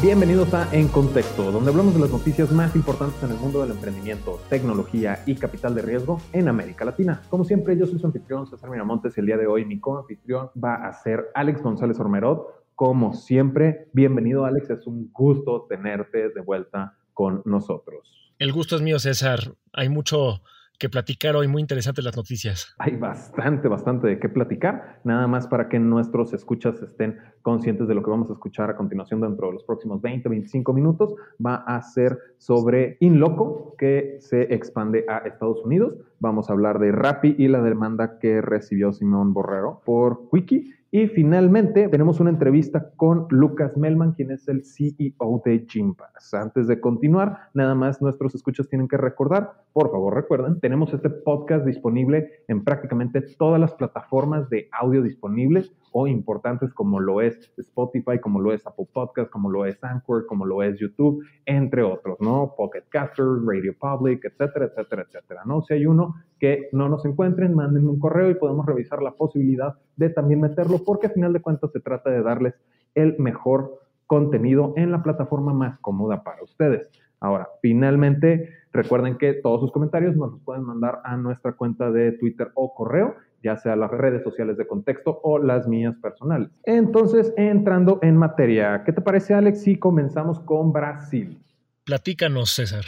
Bienvenidos a En Contexto, donde hablamos de las noticias más importantes en el mundo del emprendimiento, tecnología y capital de riesgo en América Latina. Como siempre, yo soy su anfitrión César Miramontes y el día de hoy mi co-anfitrión va a ser Alex González Ormerod. Como siempre, bienvenido Alex, es un gusto tenerte de vuelta con nosotros. El gusto es mío, César. Hay mucho que platicar hoy, muy interesantes las noticias. Hay bastante, bastante de qué platicar, nada más para que nuestros escuchas estén conscientes de lo que vamos a escuchar a continuación dentro de los próximos 20, 25 minutos. Va a ser sobre InLoco, que se expande a Estados Unidos. Vamos a hablar de Rappi y la demanda que recibió Simón Borrero por Wiki y finalmente tenemos una entrevista con Lucas Melman, quien es el CEO de Gympass. Antes de continuar, nada más nuestros escuchas tienen que recordar, por favor recuerden, tenemos este podcast disponible en prácticamente todas las plataformas de audio disponibles o importantes como lo es Spotify, como lo es Apple Podcast, como lo es Anchor, como lo es YouTube, entre otros, ¿no? Pocket Caster, Radio Public, etcétera, etcétera, etcétera, ¿no? Si hay uno que no nos encuentren, mándenme un correo y podemos revisar la posibilidad de también meterlo, porque al final de cuentas se trata de darles el mejor contenido en la plataforma más cómoda para ustedes. Ahora, finalmente, recuerden que todos sus comentarios nos los pueden mandar a nuestra cuenta de Twitter o correo ya sea las redes sociales de contexto o las mías personales. Entonces, entrando en materia, ¿qué te parece, Alex, si comenzamos con Brasil? Platícanos, César.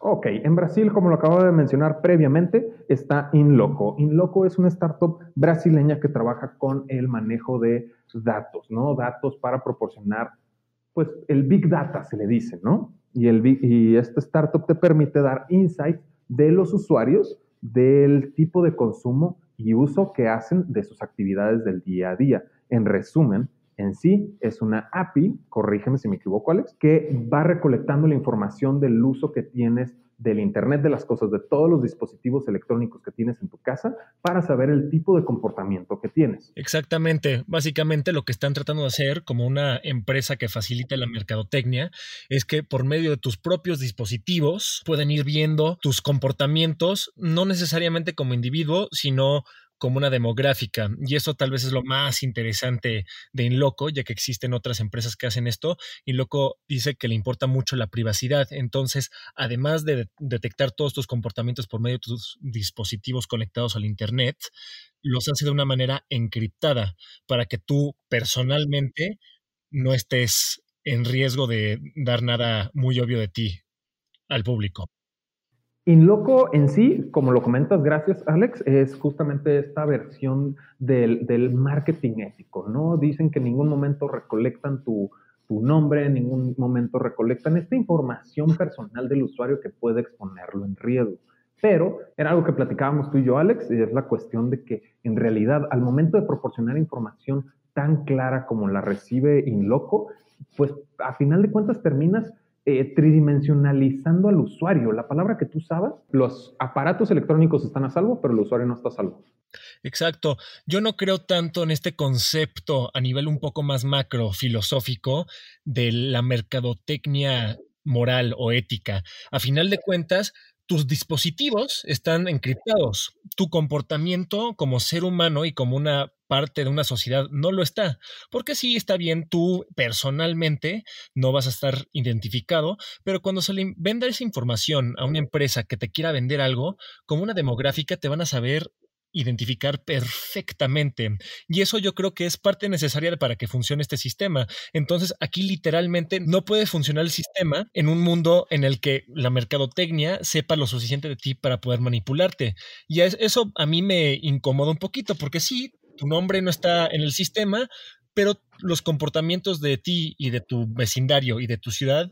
Ok, en Brasil, como lo acabo de mencionar previamente, está InLoco. InLoco es una startup brasileña que trabaja con el manejo de datos, ¿no? Datos para proporcionar, pues, el Big Data, se le dice, ¿no? Y, el, y esta startup te permite dar insights de los usuarios del tipo de consumo y uso que hacen de sus actividades del día a día. En resumen, en sí es una API, corrígeme si me equivoco Alex, que va recolectando la información del uso que tienes del Internet de las cosas, de todos los dispositivos electrónicos que tienes en tu casa, para saber el tipo de comportamiento que tienes. Exactamente. Básicamente lo que están tratando de hacer como una empresa que facilita la mercadotecnia es que por medio de tus propios dispositivos pueden ir viendo tus comportamientos, no necesariamente como individuo, sino como una demográfica. Y eso tal vez es lo más interesante de Inloco, ya que existen otras empresas que hacen esto. Inloco dice que le importa mucho la privacidad. Entonces, además de detectar todos tus comportamientos por medio de tus dispositivos conectados al Internet, los hace de una manera encriptada para que tú personalmente no estés en riesgo de dar nada muy obvio de ti al público. InLoco en sí, como lo comentas, gracias Alex, es justamente esta versión del, marketing ético, ¿no? Dicen que en ningún momento recolectan tu, tu, nombre, en ningún momento recolectan esta información personal del usuario que puede exponerlo en riesgo. Pero era algo que platicábamos tú y yo, Alex, y es la cuestión de que en realidad al momento de proporcionar información tan clara como la recibe InLoco, pues a final de cuentas terminas eh, tridimensionalizando al usuario. La palabra que tú sabes, los aparatos electrónicos están a salvo, pero el usuario no está a salvo. Exacto. Yo no creo tanto en este concepto a nivel un poco más macro, filosófico, de la mercadotecnia moral o ética. A final de cuentas, tus dispositivos están encriptados. Tu comportamiento como ser humano y como una parte de una sociedad no lo está. Porque sí está bien, tú personalmente no vas a estar identificado, pero cuando se le venda esa información a una empresa que te quiera vender algo, como una demográfica, te van a saber identificar perfectamente. Y eso yo creo que es parte necesaria para que funcione este sistema. Entonces, aquí literalmente no puede funcionar el sistema en un mundo en el que la mercadotecnia sepa lo suficiente de ti para poder manipularte. Y eso a mí me incomoda un poquito, porque sí, tu nombre no está en el sistema, pero los comportamientos de ti y de tu vecindario y de tu ciudad,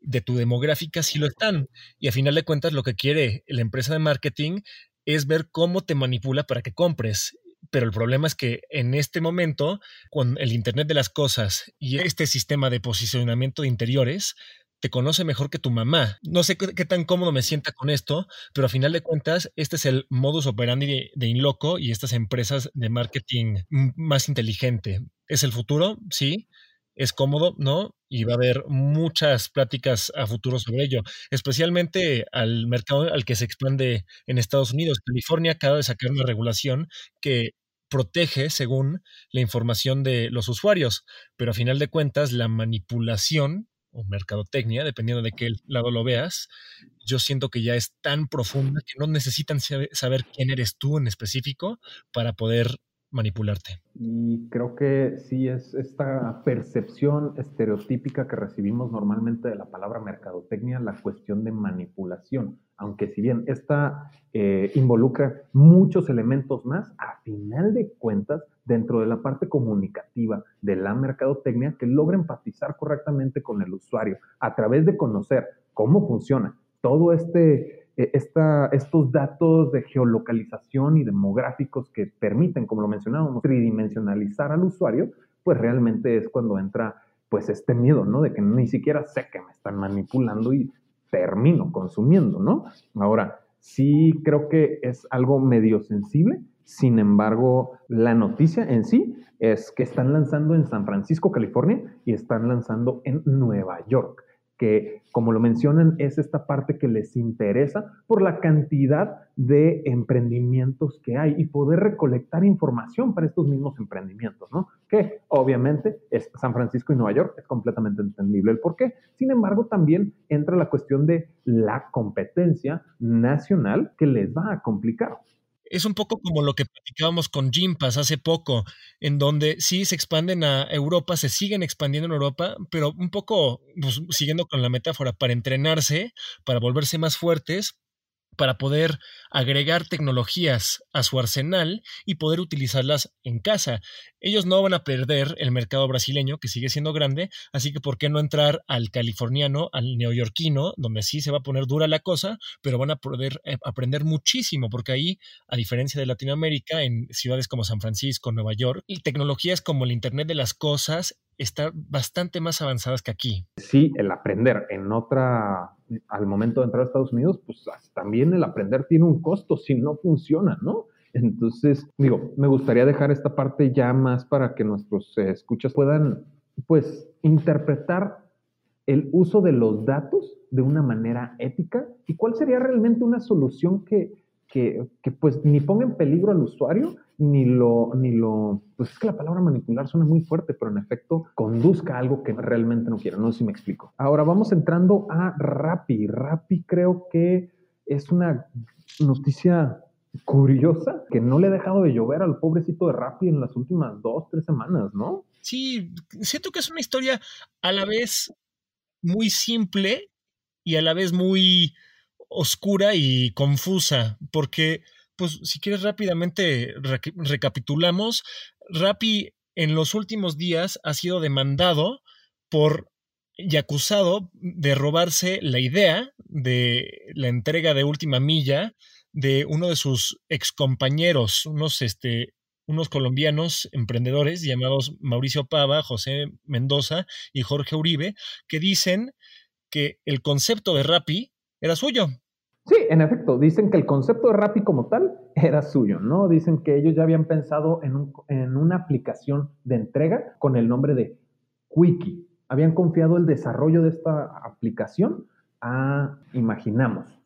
de tu demográfica, sí lo están. Y a final de cuentas, lo que quiere la empresa de marketing es ver cómo te manipula para que compres. Pero el problema es que en este momento, con el Internet de las Cosas y este sistema de posicionamiento de interiores, te conoce mejor que tu mamá. No sé qué, tan cómodo me sienta con esto, pero a final de cuentas, este es el modus operandi de, de Inloco y estas empresas de marketing más inteligente. ¿Es el futuro? Sí es cómodo, ¿no? Y va a haber muchas pláticas a futuro sobre ello, especialmente al mercado al que se expande en Estados Unidos. California acaba de sacar una regulación que protege, según la información de los usuarios, pero a final de cuentas la manipulación o mercadotecnia, dependiendo de qué lado lo veas, yo siento que ya es tan profunda que no necesitan saber quién eres tú en específico para poder manipularte. Y creo que sí es esta percepción estereotípica que recibimos normalmente de la palabra mercadotecnia, la cuestión de manipulación. Aunque si bien esta eh, involucra muchos elementos más, a final de cuentas, dentro de la parte comunicativa de la mercadotecnia, que logra empatizar correctamente con el usuario a través de conocer cómo funciona todo este eh, estos datos de geolocalización y demográficos que permiten, como lo mencionábamos, tridimensionalizar al usuario, pues realmente es cuando entra pues este miedo, ¿no? De que ni siquiera sé que me están manipulando y termino consumiendo, ¿no? Ahora, sí creo que es algo medio sensible, sin embargo, la noticia en sí es que están lanzando en San Francisco, California, y están lanzando en Nueva York que, como lo mencionan, es esta parte que les interesa por la cantidad de emprendimientos que hay y poder recolectar información para estos mismos emprendimientos, ¿no? Que obviamente es San Francisco y Nueva York, es completamente entendible el por qué. Sin embargo, también entra la cuestión de la competencia nacional que les va a complicar es un poco como lo que platicábamos con Gympass hace poco, en donde sí se expanden a Europa, se siguen expandiendo en Europa, pero un poco pues, siguiendo con la metáfora, para entrenarse, para volverse más fuertes, para poder agregar tecnologías a su arsenal y poder utilizarlas en casa. Ellos no van a perder el mercado brasileño, que sigue siendo grande, así que ¿por qué no entrar al californiano, al neoyorquino, donde sí se va a poner dura la cosa, pero van a poder eh, aprender muchísimo, porque ahí, a diferencia de Latinoamérica, en ciudades como San Francisco, Nueva York, tecnologías como el Internet de las Cosas están bastante más avanzadas que aquí. Sí, el aprender en otra, al momento de entrar a Estados Unidos, pues también el aprender tiene un costo si no funciona, ¿no? Entonces, digo, me gustaría dejar esta parte ya más para que nuestros eh, escuchas puedan, pues, interpretar el uso de los datos de una manera ética y cuál sería realmente una solución que, que, que, pues ni ponga en peligro al usuario, ni lo, ni lo, pues es que la palabra manipular suena muy fuerte, pero en efecto conduzca a algo que realmente no quiero, no sé si me explico. Ahora vamos entrando a Rappi. Rappi creo que es una noticia curiosa que no le ha dejado de llover al pobrecito de Rappi en las últimas dos, tres semanas, ¿no? Sí, siento que es una historia a la vez muy simple y a la vez muy oscura y confusa, porque, pues, si quieres rápidamente recapitulamos, Rappi en los últimos días ha sido demandado por y acusado de robarse la idea de la entrega de última milla de uno de sus excompañeros, unos, este, unos colombianos emprendedores llamados Mauricio Pava, José Mendoza y Jorge Uribe, que dicen que el concepto de Rappi era suyo, Sí, en efecto, dicen que el concepto de Rappi como tal era suyo, ¿no? Dicen que ellos ya habían pensado en, en una aplicación de entrega con el nombre de Quickie. Habían confiado el desarrollo de esta aplicación a Imaginamos.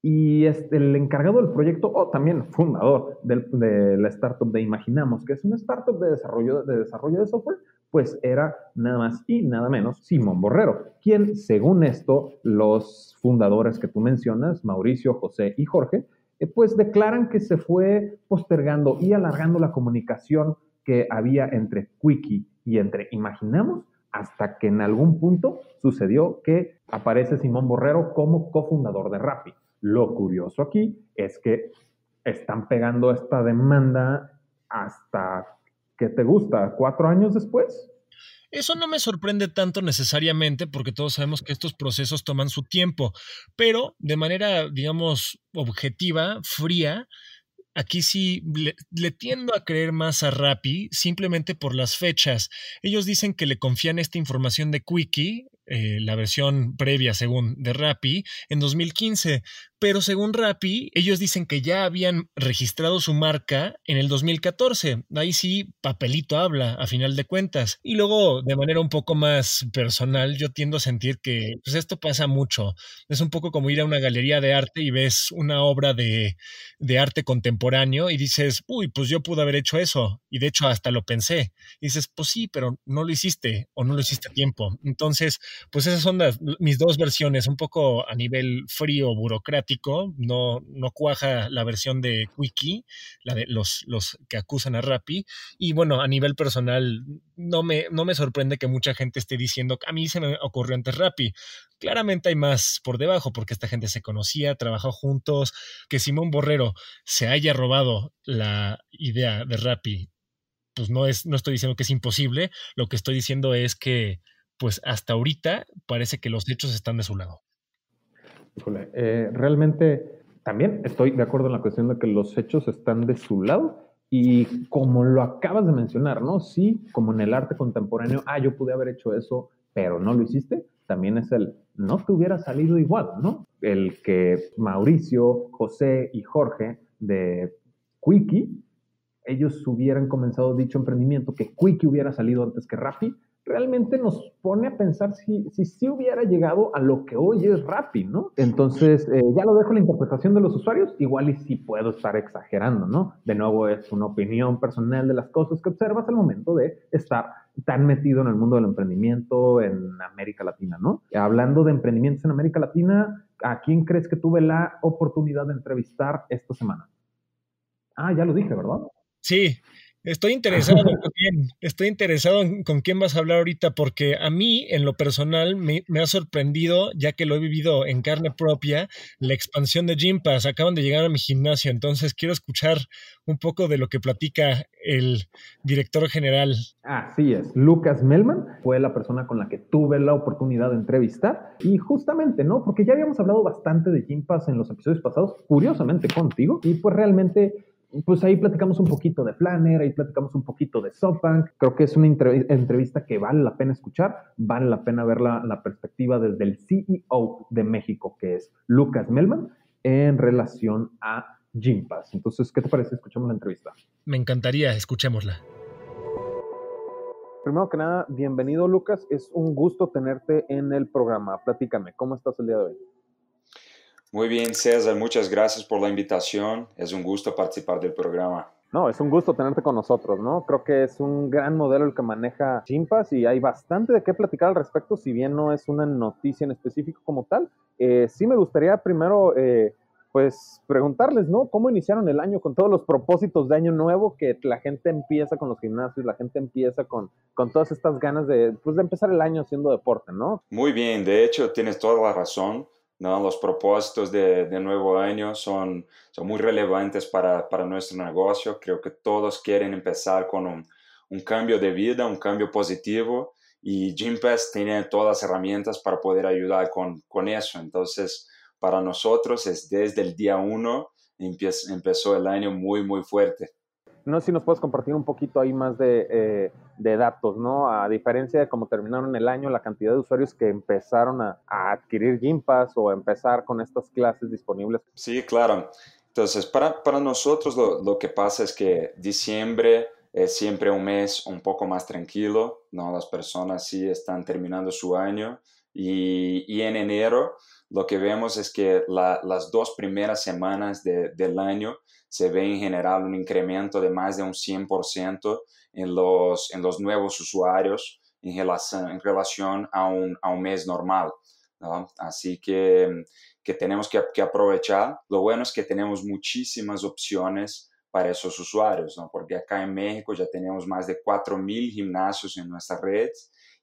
Y este, el encargado del proyecto, o también fundador de la startup de Imaginamos, que es una startup de desarrollo, de desarrollo de software, pues era nada más y nada menos Simón Borrero, quien, según esto, los fundadores que tú mencionas, Mauricio, José y Jorge, eh, pues declaran que se fue postergando y alargando la comunicación que había entre Quickie y entre Imaginamos, hasta que en algún punto sucedió que aparece Simón Borrero como cofundador de Rappi. Lo curioso aquí es que están pegando esta demanda hasta ¿qué te gusta? ¿Cuatro años después? Eso no me sorprende tanto necesariamente porque todos sabemos que estos procesos toman su tiempo, pero de manera, digamos, objetiva, fría, aquí sí le, tiendo a creer más a Rappi simplemente por las fechas. Ellos dicen que le confían esta información de Quickie, eh, la versión previa según de Rappi, en 2015, pero según Rappi, ellos dicen que ya habían registrado su marca en el 2014. Ahí sí, papelito habla, a final de cuentas. Y luego, de manera un poco más personal, yo tiendo a sentir que pues esto pasa mucho. Es un poco como ir a una galería de arte y ves una obra de, de arte contemporáneo y dices, uy, pues yo pude haber hecho eso. Y de hecho hasta lo pensé. Y dices, pues sí, pero no lo hiciste o no lo hiciste a tiempo. Entonces, pues esas son mis dos versiones, un poco a nivel frío, burocrático no, cuaja la versión de Quickie, la de los, que acusan a Rappi. Y bueno, a nivel personal, no me, sorprende que mucha gente esté diciendo, a mí se me ocurrió antes Rappi. Claramente hay más por debajo, porque esta gente se conocía, trabajó juntos, que Simón Borrero se haya robado la idea de Rappi, pues no, es, no estoy diciendo que es imposible, lo que estoy diciendo es que pues hasta ahorita parece que los hechos están de su lado. Eh, realmente también estoy de acuerdo en la cuestión de que los hechos están de su lado y como lo acabas de mencionar, ¿no? Sí, como en el arte contemporáneo, ah, yo pude haber hecho eso, pero no lo hiciste, también es el no te hubiera salido igual, ¿no? El que Mauricio, José y Jorge de Quickie, ellos hubieran comenzado dicho emprendimiento, que Quickie hubiera salido antes que Rappi, realmente nos pone a pensar si si, hubiera llegado a lo que hoy es Rappi, ¿no? Entonces, eh, ya lo dejo la interpretación de los usuarios, igual y sí puedo estar exagerando, ¿no? De nuevo, es una opinión personal de las cosas que observas al momento de estar tan metido en el mundo del emprendimiento en América Latina, ¿no? Hablando de emprendimientos en América Latina, ¿a quién crees que tuve la oportunidad de entrevistar esta semana? Ah, ya lo dije, ¿verdad? Sí, Estoy interesado quién, estoy interesado en con quién vas a hablar ahorita, porque a mí, en lo personal, me, ha sorprendido, ya que lo he vivido en carne propia, la expansión de Gym Pass. Acaban de llegar a mi gimnasio, entonces quiero escuchar un poco de lo que platica el director general. Así es, Lucas Melman fue la persona con la que tuve la oportunidad de entrevistar. Y justamente, ¿no? Porque ya habíamos hablado bastante de Gym Pass en los episodios pasados, curiosamente contigo, y pues realmente pues ahí platicamos un poquito de Planner, ahí platicamos un poquito de SoftBank. Creo que es una entrevista que vale la pena escuchar, vale la pena ver la, perspectiva desde el CEO de México, que es Lucas Melman, en relación a Gympass. Entonces, ¿qué te parece? Escuchamos la entrevista. Me encantaría, escuchémosla. Primero que nada, bienvenido Lucas, es un gusto tenerte en el programa. Platícame, ¿cómo estás el día de hoy? Muy bien, César, muchas gracias por la invitación. Es un gusto participar del programa. No, es un gusto tenerte con nosotros, ¿no? Creo que es un gran modelo el que maneja Chimpas y hay bastante de qué platicar al respecto, si bien no es una noticia en específico como tal. Eh, sí me gustaría primero, eh, pues, preguntarles, ¿no? ¿Cómo iniciaron el año con todos los propósitos de año nuevo que la gente empieza con los gimnasios, la gente empieza con, con todas estas ganas de, pues, de empezar el año haciendo deporte, ¿no? Muy bien, de hecho, tienes toda la razón. ¿No? Los propósitos de, de, nuevo año son, son muy relevantes para, para, nuestro negocio. Creo que todos quieren empezar con un, un cambio de vida, un cambio positivo y Gympass tiene todas las herramientas para poder ayudar con, con eso. Entonces, para nosotros es desde el día uno empezó el año muy, muy fuerte. No sé si nos puedes compartir un poquito ahí más eh, de, datos, ¿no? A diferencia de cómo terminaron el año, la cantidad de usuarios que empezaron a, adquirir Gympass o a empezar con estas clases disponibles. Sí, claro. Entonces, para, para nosotros lo, lo, que pasa es que diciembre es siempre un mes un poco más tranquilo, ¿no? Las personas sí están terminando su año y, y en enero lo que vemos es que las dos primeras semanas del año se ve en general un incremento de más de un 100% en los, en los nuevos usuarios en relación, en relación a, un, a un mes normal. Así que, que tenemos que, que, aprovechar. Lo bueno es que tenemos muchísimas opciones para esos usuarios, ¿no? porque acá en México ya tenemos más de 4.000 gimnasios en nuestra red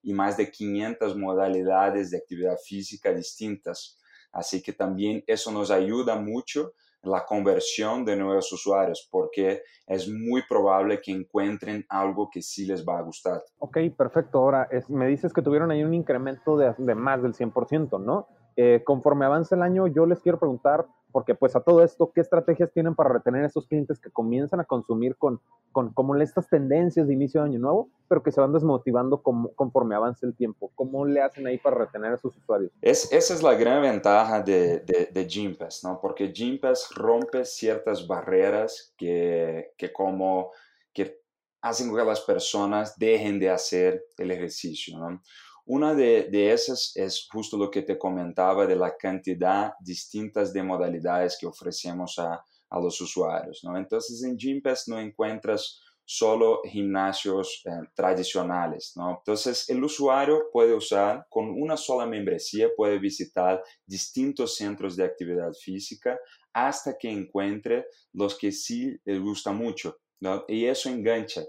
y más de 500 modalidades de actividad física distintas. Así que también eso nos ayuda mucho la conversión de nuevos usuarios, porque es muy probable que encuentren algo que sí les va a gustar. Ok, perfecto. Ahora, me dices que tuvieron ahí un incremento de, más del 100%, ¿no? Eh, conforme avance el año, yo les quiero preguntar, porque pues a todo esto, ¿qué estrategias tienen para retener a esos clientes que comienzan a consumir con, con como estas tendencias de inicio de año nuevo, pero que se van desmotivando conforme avance el tiempo? ¿Cómo le hacen ahí para retener a sus usuarios? Es, esa es la gran ventaja de, de, de Gympass, ¿no? Porque Gympass rompe ciertas barreras que, que como que hacen que las personas dejen de hacer el ejercicio, ¿no? Una de, esas es justo lo que te comentaba de la cantidad distintas de modalidades que ofrecemos a, los usuarios. ¿no? Entonces en Gympass no encuentras solo gimnasios eh, tradicionales. ¿no? Entonces el usuario puede usar con una sola membresía, puede visitar distintos centros de actividad física hasta que encuentre los que sí le gusta mucho. ¿no? Y eso engancha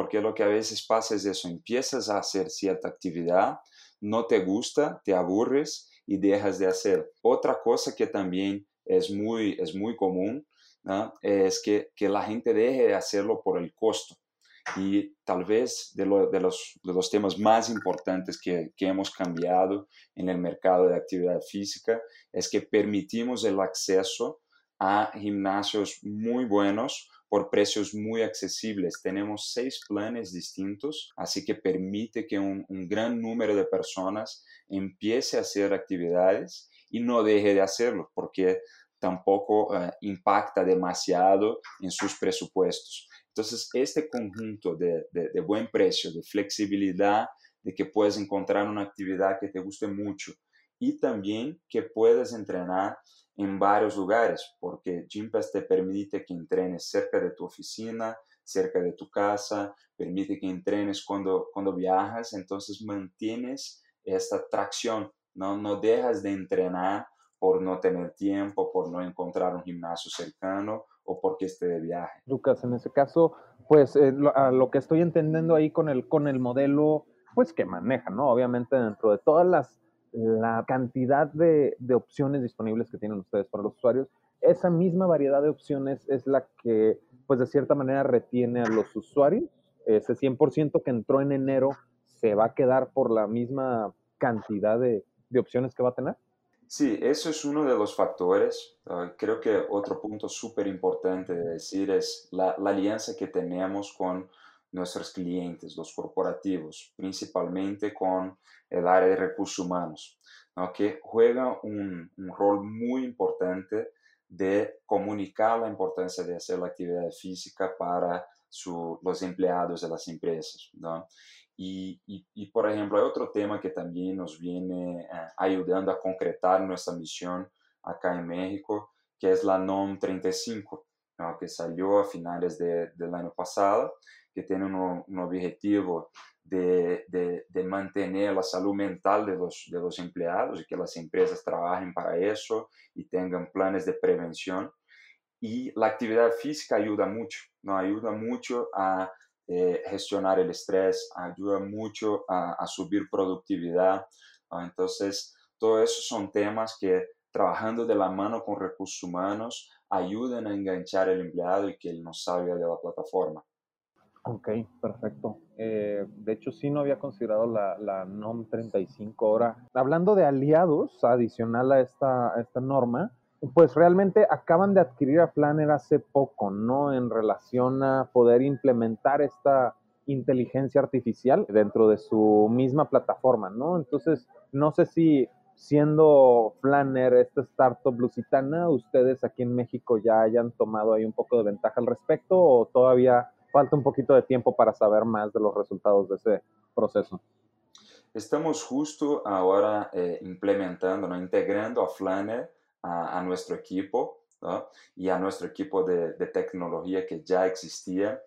porque lo que a veces pasa es eso, empiezas a hacer cierta actividad, no te gusta, te aburres y dejas de hacer. Otra cosa que también es muy, es muy común es que, que, la gente deje de hacerlo por el costo. Y tal vez de, de, los, de los, temas más importantes que, que hemos cambiado en el mercado de actividad física es que permitimos el acceso a gimnasios muy buenos por precios muy accesibles. Tenemos seis planes distintos, así que permite que un, gran número de personas empiece a hacer actividades y no deje de hacerlo, porque tampoco eh, impacta demasiado en sus presupuestos. Entonces, este conjunto de, de, buen precio, de flexibilidad, de que puedes encontrar una actividad que te guste mucho y también que puedas entrenar en varios lugares, porque Gympass te permite que entrenes cerca de tu oficina, cerca de tu casa, permite que entrenes cuando, cuando viajas, entonces mantienes esta tracción, ¿no? no dejas de entrenar por no tener tiempo, por no encontrar un gimnasio cercano o porque esté de viaje. Lucas, en ese caso, pues eh, lo, lo, que estoy entendiendo ahí con el, con el modelo, pues que maneja, ¿no? Obviamente dentro de todas las la cantidad de, opciones disponibles que tienen ustedes para los usuarios, esa misma variedad de opciones es la que, pues de cierta manera, retiene a los usuarios. Ese 100% que entró en enero se va a quedar por la misma cantidad de, opciones que va a tener. Sí, eso es uno de los factores. Ah, creo que otro punto súper importante de decir es la, la alianza que tenemos con nuestros clientes, los corporativos, principalmente con el área de recursos humanos, que juega un, rol muy importante de comunicar la importancia de hacer la actividad física para los empleados de las empresas. Y, por ejemplo, hay otro tema que también nos viene eh, ayudando a concretar nuestra misión acá en México, que es la NOM 35, que salió a finales del año pasado que tiene un, objetivo de, de, mantener la salud mental de los, de los empleados y que las empresas trabajen para eso y tengan planes de prevención. Y la actividad física ayuda mucho, ¿no? ayuda mucho a eh, gestionar el estrés, ayuda mucho a, a subir productividad. Entonces, todo eso son temas que trabajando de la mano con recursos humanos ayudan a enganchar al empleado y que él no salga de la plataforma. Ok, perfecto. Eh, de hecho, sí no había considerado la, la, NOM 35 ahora. Hablando de aliados, adicional a esta, esta norma, pues realmente acaban de adquirir a Flanner hace poco, ¿no? En relación a poder implementar esta inteligencia artificial dentro de su misma plataforma, ¿no? Entonces, no sé si siendo Flanner, esta startup lusitana, ustedes aquí en México ya hayan tomado ahí un poco de ventaja al respecto o todavía falta un poquito de tiempo para saber más de los resultados de ese proceso. Estamos justo ahora eh, implementando, ¿no? integrando a Flanner a, nuestro equipo y a nuestro equipo de, tecnología que ya existía.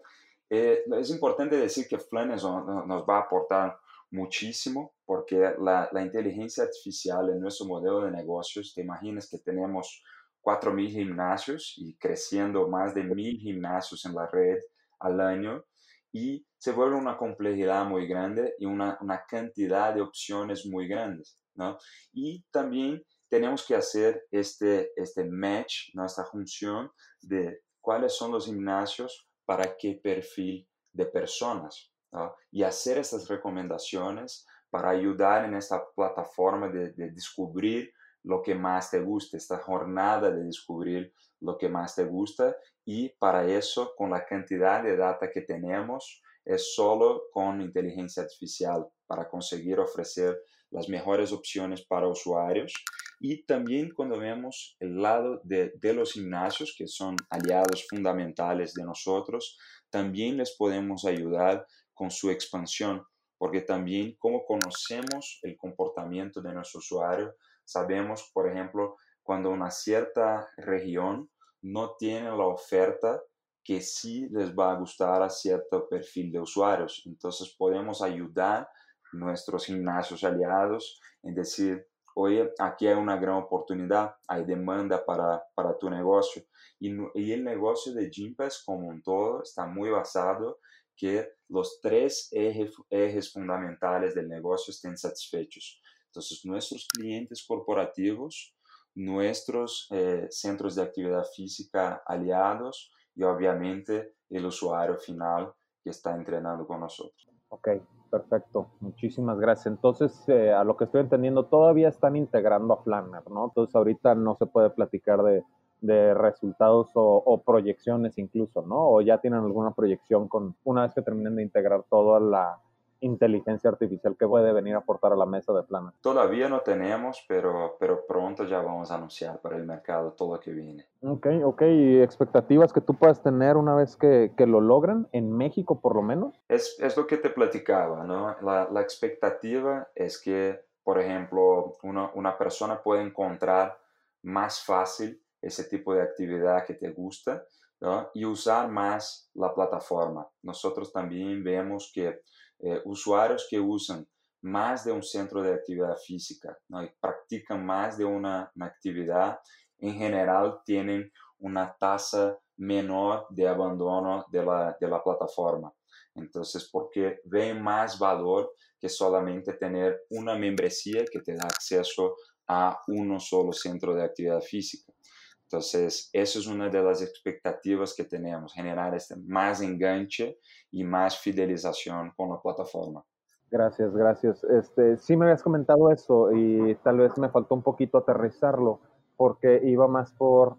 Eh, es importante decir que Flanner nos va a aportar muchísimo porque la, la, inteligencia artificial en nuestro modelo de negocios, te imaginas que tenemos 4.000 gimnasios y creciendo más de 1.000 gimnasios en la red al año y se vuelve una complejidad muy grande y una, una cantidad de opciones muy grandes. ¿no? Y también tenemos que hacer este, este match, nuestra función de cuáles son los gimnasios para qué perfil de personas. ¿no? Y hacer estas recomendaciones para ayudar en esta plataforma de, de descubrir lo que más te gusta, esta jornada de descubrir lo que más te gusta y para eso con la cantidad de data que tenemos es solo con inteligencia artificial para conseguir ofrecer las mejores opciones para usuarios. Y también cuando vemos el lado de, de, los gimnasios, que son aliados fundamentales de nosotros, también les podemos ayudar con su expansión, porque también como conocemos el comportamiento de nuestro usuario, sabemos, por ejemplo, cuando una cierta región no tiene la oferta que sí les va a gustar a cierto perfil de usuarios. Entonces podemos ayudar nuestros gimnasios aliados en decir, oye, aquí hay una gran oportunidad, hay demanda para, para tu negocio. Y, y, el negocio de Gympass como un todo está muy basado que los tres ejes, ejes fundamentales del negocio estén satisfechos. Entonces, nuestros clientes corporativos, nuestros eh, centros de actividad física aliados y obviamente el usuario final que está entrenando con nosotros. Ok, perfecto. Muchísimas gracias. Entonces, eh, a lo que estoy entendiendo, todavía están integrando a Planner, ¿no? Entonces, ahorita no se puede platicar de, de resultados o, proyecciones incluso, ¿no? O ya tienen alguna proyección con, una vez que terminen de integrar toda la inteligencia artificial que puede venir a aportar a la mesa de Planner. Todavía no tenemos, pero, pero pronto ya vamos a anunciar para el mercado todo lo que viene. Ok, ok. ¿Y expectativas que tú puedas tener una vez que, que lo logran, en México por lo menos? Es, es lo que te platicaba, ¿no? La, la expectativa es que, por ejemplo, una, una persona puede encontrar más fácil ese tipo de actividad que te gusta ¿no? y usar más la plataforma. Nosotros también vemos que eh, usuarios que usan más de un centro de actividad física ¿no? y practican más de una, una actividad, en general tienen una tasa menor de abandono de la, de la plataforma. Entonces, porque ven más valor que solamente tener una membresía que te da acceso a uno solo centro de actividad física. Entonces, eso es una de las expectativas que tenemos, generar este más enganche y más fidelización con la plataforma. Gracias, gracias. Este, sí me habías comentado eso y tal vez me faltó un poquito aterrizarlo porque iba más por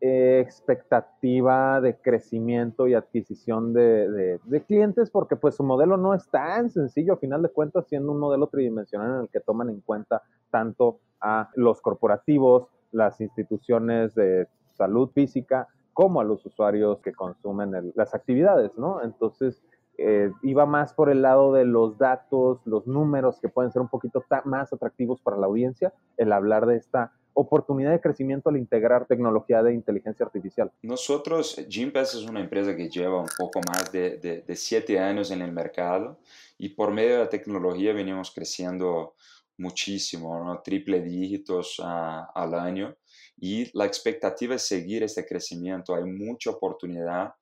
expectativa de crecimiento y adquisición de, clientes porque pues su modelo no es tan sencillo a final de cuentas siendo un modelo tridimensional en el que toman en cuenta tanto a los corporativos, las instituciones de salud física como a los usuarios que consumen las actividades, ¿no? Entonces, eh, iba más por el lado de los datos, los números que pueden ser un poquito más atractivos para la audiencia, el hablar de esta oportunidad de crecimiento al integrar tecnología de inteligencia artificial. Nosotros, Gympass es una empresa que lleva un poco más de, de, de siete años en el mercado y por medio de la tecnología venimos creciendo muchísimo, ¿no? triple dígitos al año y la expectativa es seguir este crecimiento. Hay mucha oportunidad.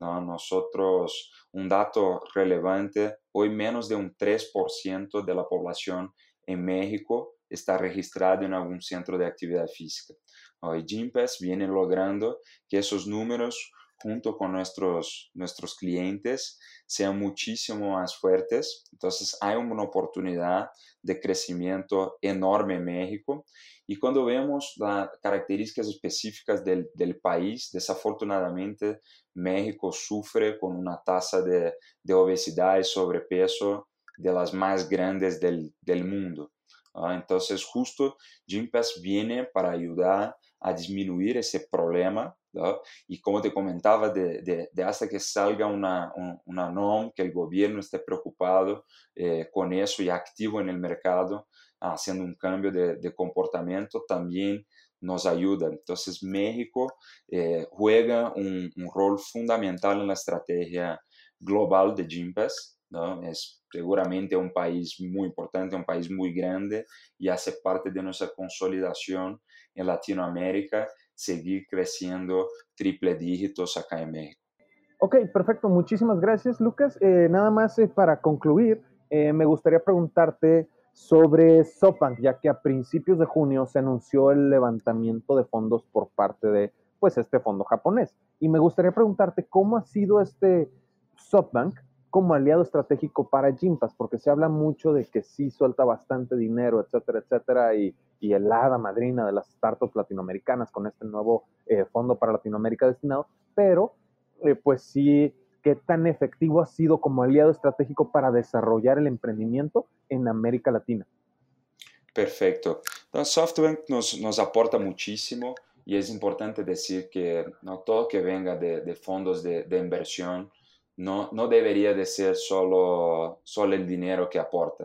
¿no? Nosotros, un dato relevante, hoy menos de un 3% de la población en México está registrada en algún centro de actividad física. Hoy Gympass viene logrando que esos números junto con nuestros, nuestros clientes sean muchísimo más fuertes. Entonces hay una oportunidad de crecimiento enorme en México. Y cuando vemos las características específicas del, del país, desafortunadamente México sufre con una tasa de, de obesidad y sobrepeso de las más grandes del, del mundo. Entonces, justo Gympass viene para ayudar a disminuir ese problema y como te comentaba, de, de, hasta que salga una, una, NOM, que el gobierno esté preocupado eh, con eso y activo en el mercado, haciendo un cambio de, comportamiento, también nos ayuda. Entonces, México eh, juega un, un, rol fundamental en la estrategia global de Gympass. ¿No? Es seguramente un país muy importante, un país muy grande y hace parte de nuestra consolidación en Latinoamérica seguir creciendo triple dígitos acá en México. Ok, perfecto. Muchísimas gracias, Lucas. Eh, nada más eh, para concluir, eh, me gustaría preguntarte sobre SoftBank, ya que a principios de junio se anunció el levantamiento de fondos por parte de pues este fondo japonés. Y me gustaría preguntarte cómo ha sido este SoftBank como aliado estratégico para Gympass, porque se habla mucho de que sí suelta bastante dinero, etcétera, etcétera, y, y el hada madrina de las startups latinoamericanas con este nuevo eh, fondo para Latinoamérica destinado, pero eh, pues sí, qué tan efectivo ha sido como aliado estratégico para desarrollar el emprendimiento en América Latina. Perfecto. SoftBank nos, nos aporta muchísimo y es importante decir que no todo que venga de, fondos de, inversión no, no debería de ser solo, solo el dinero que aporta,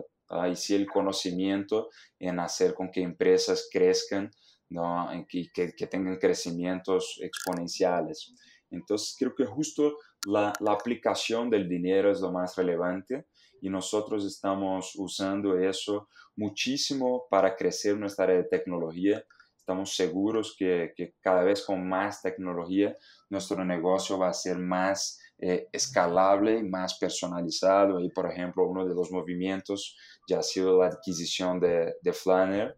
y sí el conocimiento en hacer con que empresas crezcan, ¿no? que, que, tengan crecimientos exponenciales. Entonces, creo que justo la, la, aplicación del dinero es lo más relevante y nosotros estamos usando eso muchísimo para crecer nuestra área de tecnología. Estamos seguros que, que cada vez con más tecnología nuestro negocio va a ser más eh, escalable más personalizado. Y, por ejemplo, uno de los movimientos ya ha sido la adquisición de, de Flanner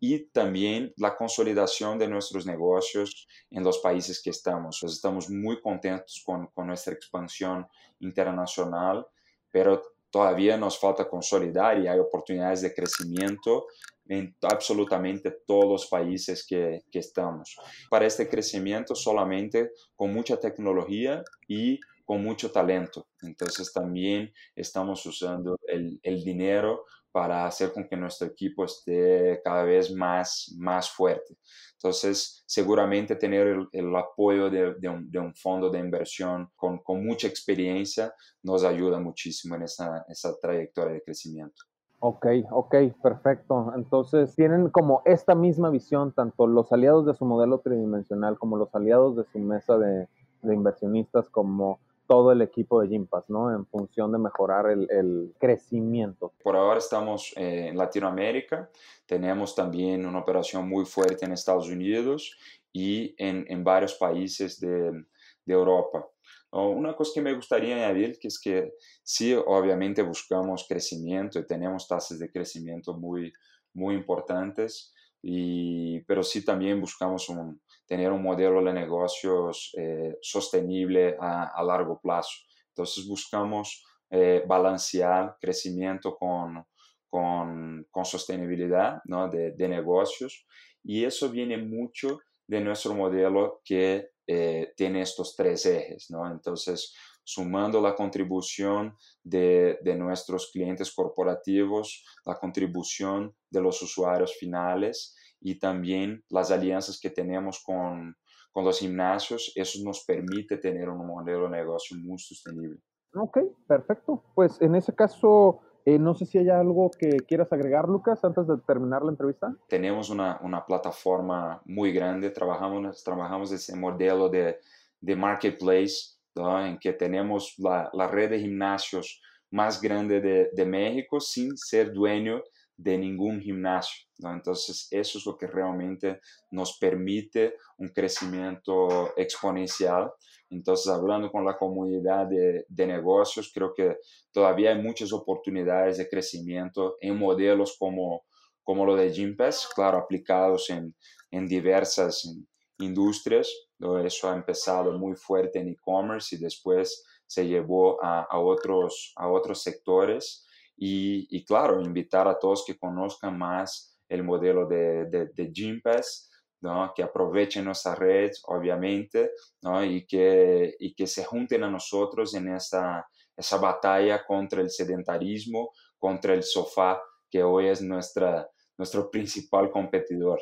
y también la consolidación de nuestros negocios en los países que estamos. Estamos muy contentos con, con nuestra expansión internacional, pero todavía nos falta consolidar y hay oportunidades de crecimiento en absolutamente todos los países que, que, estamos. Para este crecimiento solamente con mucha tecnología y con mucho talento. Entonces también estamos usando el, el dinero para hacer con que nuestro equipo esté cada vez más, más fuerte. Entonces, seguramente tener el, apoyo de, de, un, fondo de inversión con, con, mucha experiencia nos ayuda muchísimo en esa, esa trayectoria de crecimiento. Ok, ok, perfecto. Entonces, tienen como esta misma visión, tanto los aliados de su modelo tridimensional como los aliados de su mesa de, de inversionistas, como todo el equipo de Gympass, ¿no? En función de mejorar el, crecimiento. Por ahora estamos eh, en Latinoamérica, tenemos también una operación muy fuerte en Estados Unidos y en, en varios países de, de Europa. Una cosa que me gustaría añadir que es que sí, obviamente buscamos crecimiento y tenemos tasas de crecimiento muy, muy importantes, y, pero sí también buscamos un, tener un modelo de negocios eh, sostenible a, largo plazo. Entonces buscamos eh, balancear crecimiento con, con, con sostenibilidad ¿no? de, de, negocios y eso viene mucho de nuestro modelo que eh, tiene estos tres ejes. ¿no? Entonces, sumando la contribución de, de, nuestros clientes corporativos, la contribución de los usuarios finales y también las alianzas que tenemos con, con los gimnasios, eso nos permite tener un modelo de negocio muy sostenible. Ok, perfecto. Pues en ese caso, eh, no sé si hay algo que quieras agregar, Lucas, antes de terminar la entrevista. Tenemos una, una plataforma muy grande, trabajamos, trabajamos ese modelo de, de marketplace, ¿no? en que tenemos la, la, red de gimnasios más grande de, de México sin ser dueño de ningún gimnasio. Entonces, eso es lo que realmente nos permite un crecimiento exponencial. Entonces, hablando con la comunidad de, de negocios, creo que todavía hay muchas oportunidades de crecimiento en modelos como, como lo de Gympass, claro, aplicados en, en diversas industrias. Eso ha empezado muy fuerte en e-commerce y después se llevó a, a, otros, a otros sectores. Y, claro, invitar a todos que conozcan más el modelo de, de, de ¿no? que aprovechen nuestra red, obviamente, ¿no? y, que, y que se junten a nosotros en esa, esa batalla contra el sedentarismo, contra el sofá, que hoy es nuestra, nuestro principal competidor.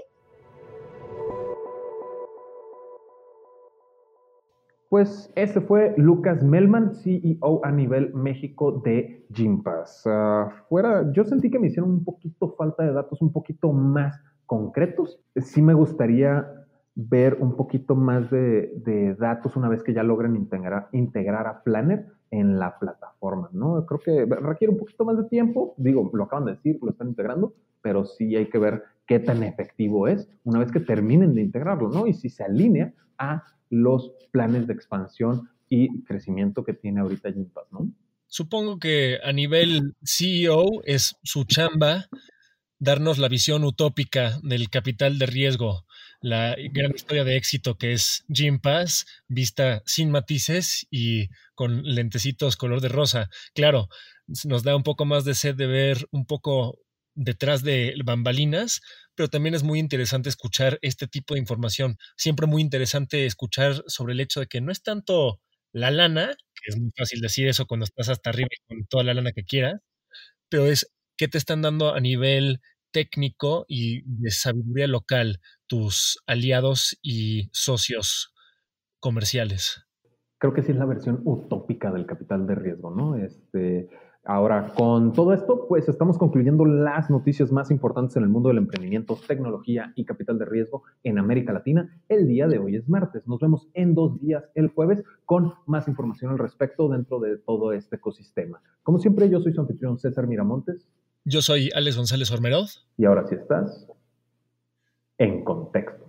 Pues ese fue Lucas Melman, CEO a nivel México de Gympass. Uh, fuera, yo sentí que me hicieron un poquito falta de datos, un poquito más concretos. Sí me gustaría ver un poquito más de, datos una vez que ya logren integrar, integrar a Planner en la plataforma, ¿no? Creo que requiere un poquito más de tiempo. Digo, lo acaban de decir, lo están integrando, pero sí hay que ver qué tan efectivo es una vez que terminen de integrarlo, ¿no? Y si se alinea a los planes de expansión y crecimiento que tiene ahorita Gympass, ¿no? Supongo que a nivel CEO es su chamba darnos la visión utópica del capital de riesgo, la gran historia de éxito que es Gympass, vista sin matices y con lentecitos color de rosa. Claro, nos da un poco más de sed de ver un poco detrás de bambalinas, pero también es muy interesante escuchar este tipo de información. Siempre muy interesante escuchar sobre el hecho de que no es tanto la lana, que es muy fácil decir eso cuando estás hasta arriba con toda la lana que quieras, pero es qué te están dando a nivel técnico y de sabiduría local tus aliados y socios comerciales. Creo que sí es la versión utópica del capital de riesgo, ¿no? Este, Ahora, con todo esto, pues estamos concluyendo las noticias más importantes en el mundo del emprendimiento, tecnología y capital de riesgo en América Latina. El día de hoy es martes. Nos vemos en dos días el jueves con más información al respecto dentro de todo este ecosistema. Como siempre, yo soy su anfitrión César Miramontes. Yo soy Alex González Ormeroz. Y ahora sí estás en contexto.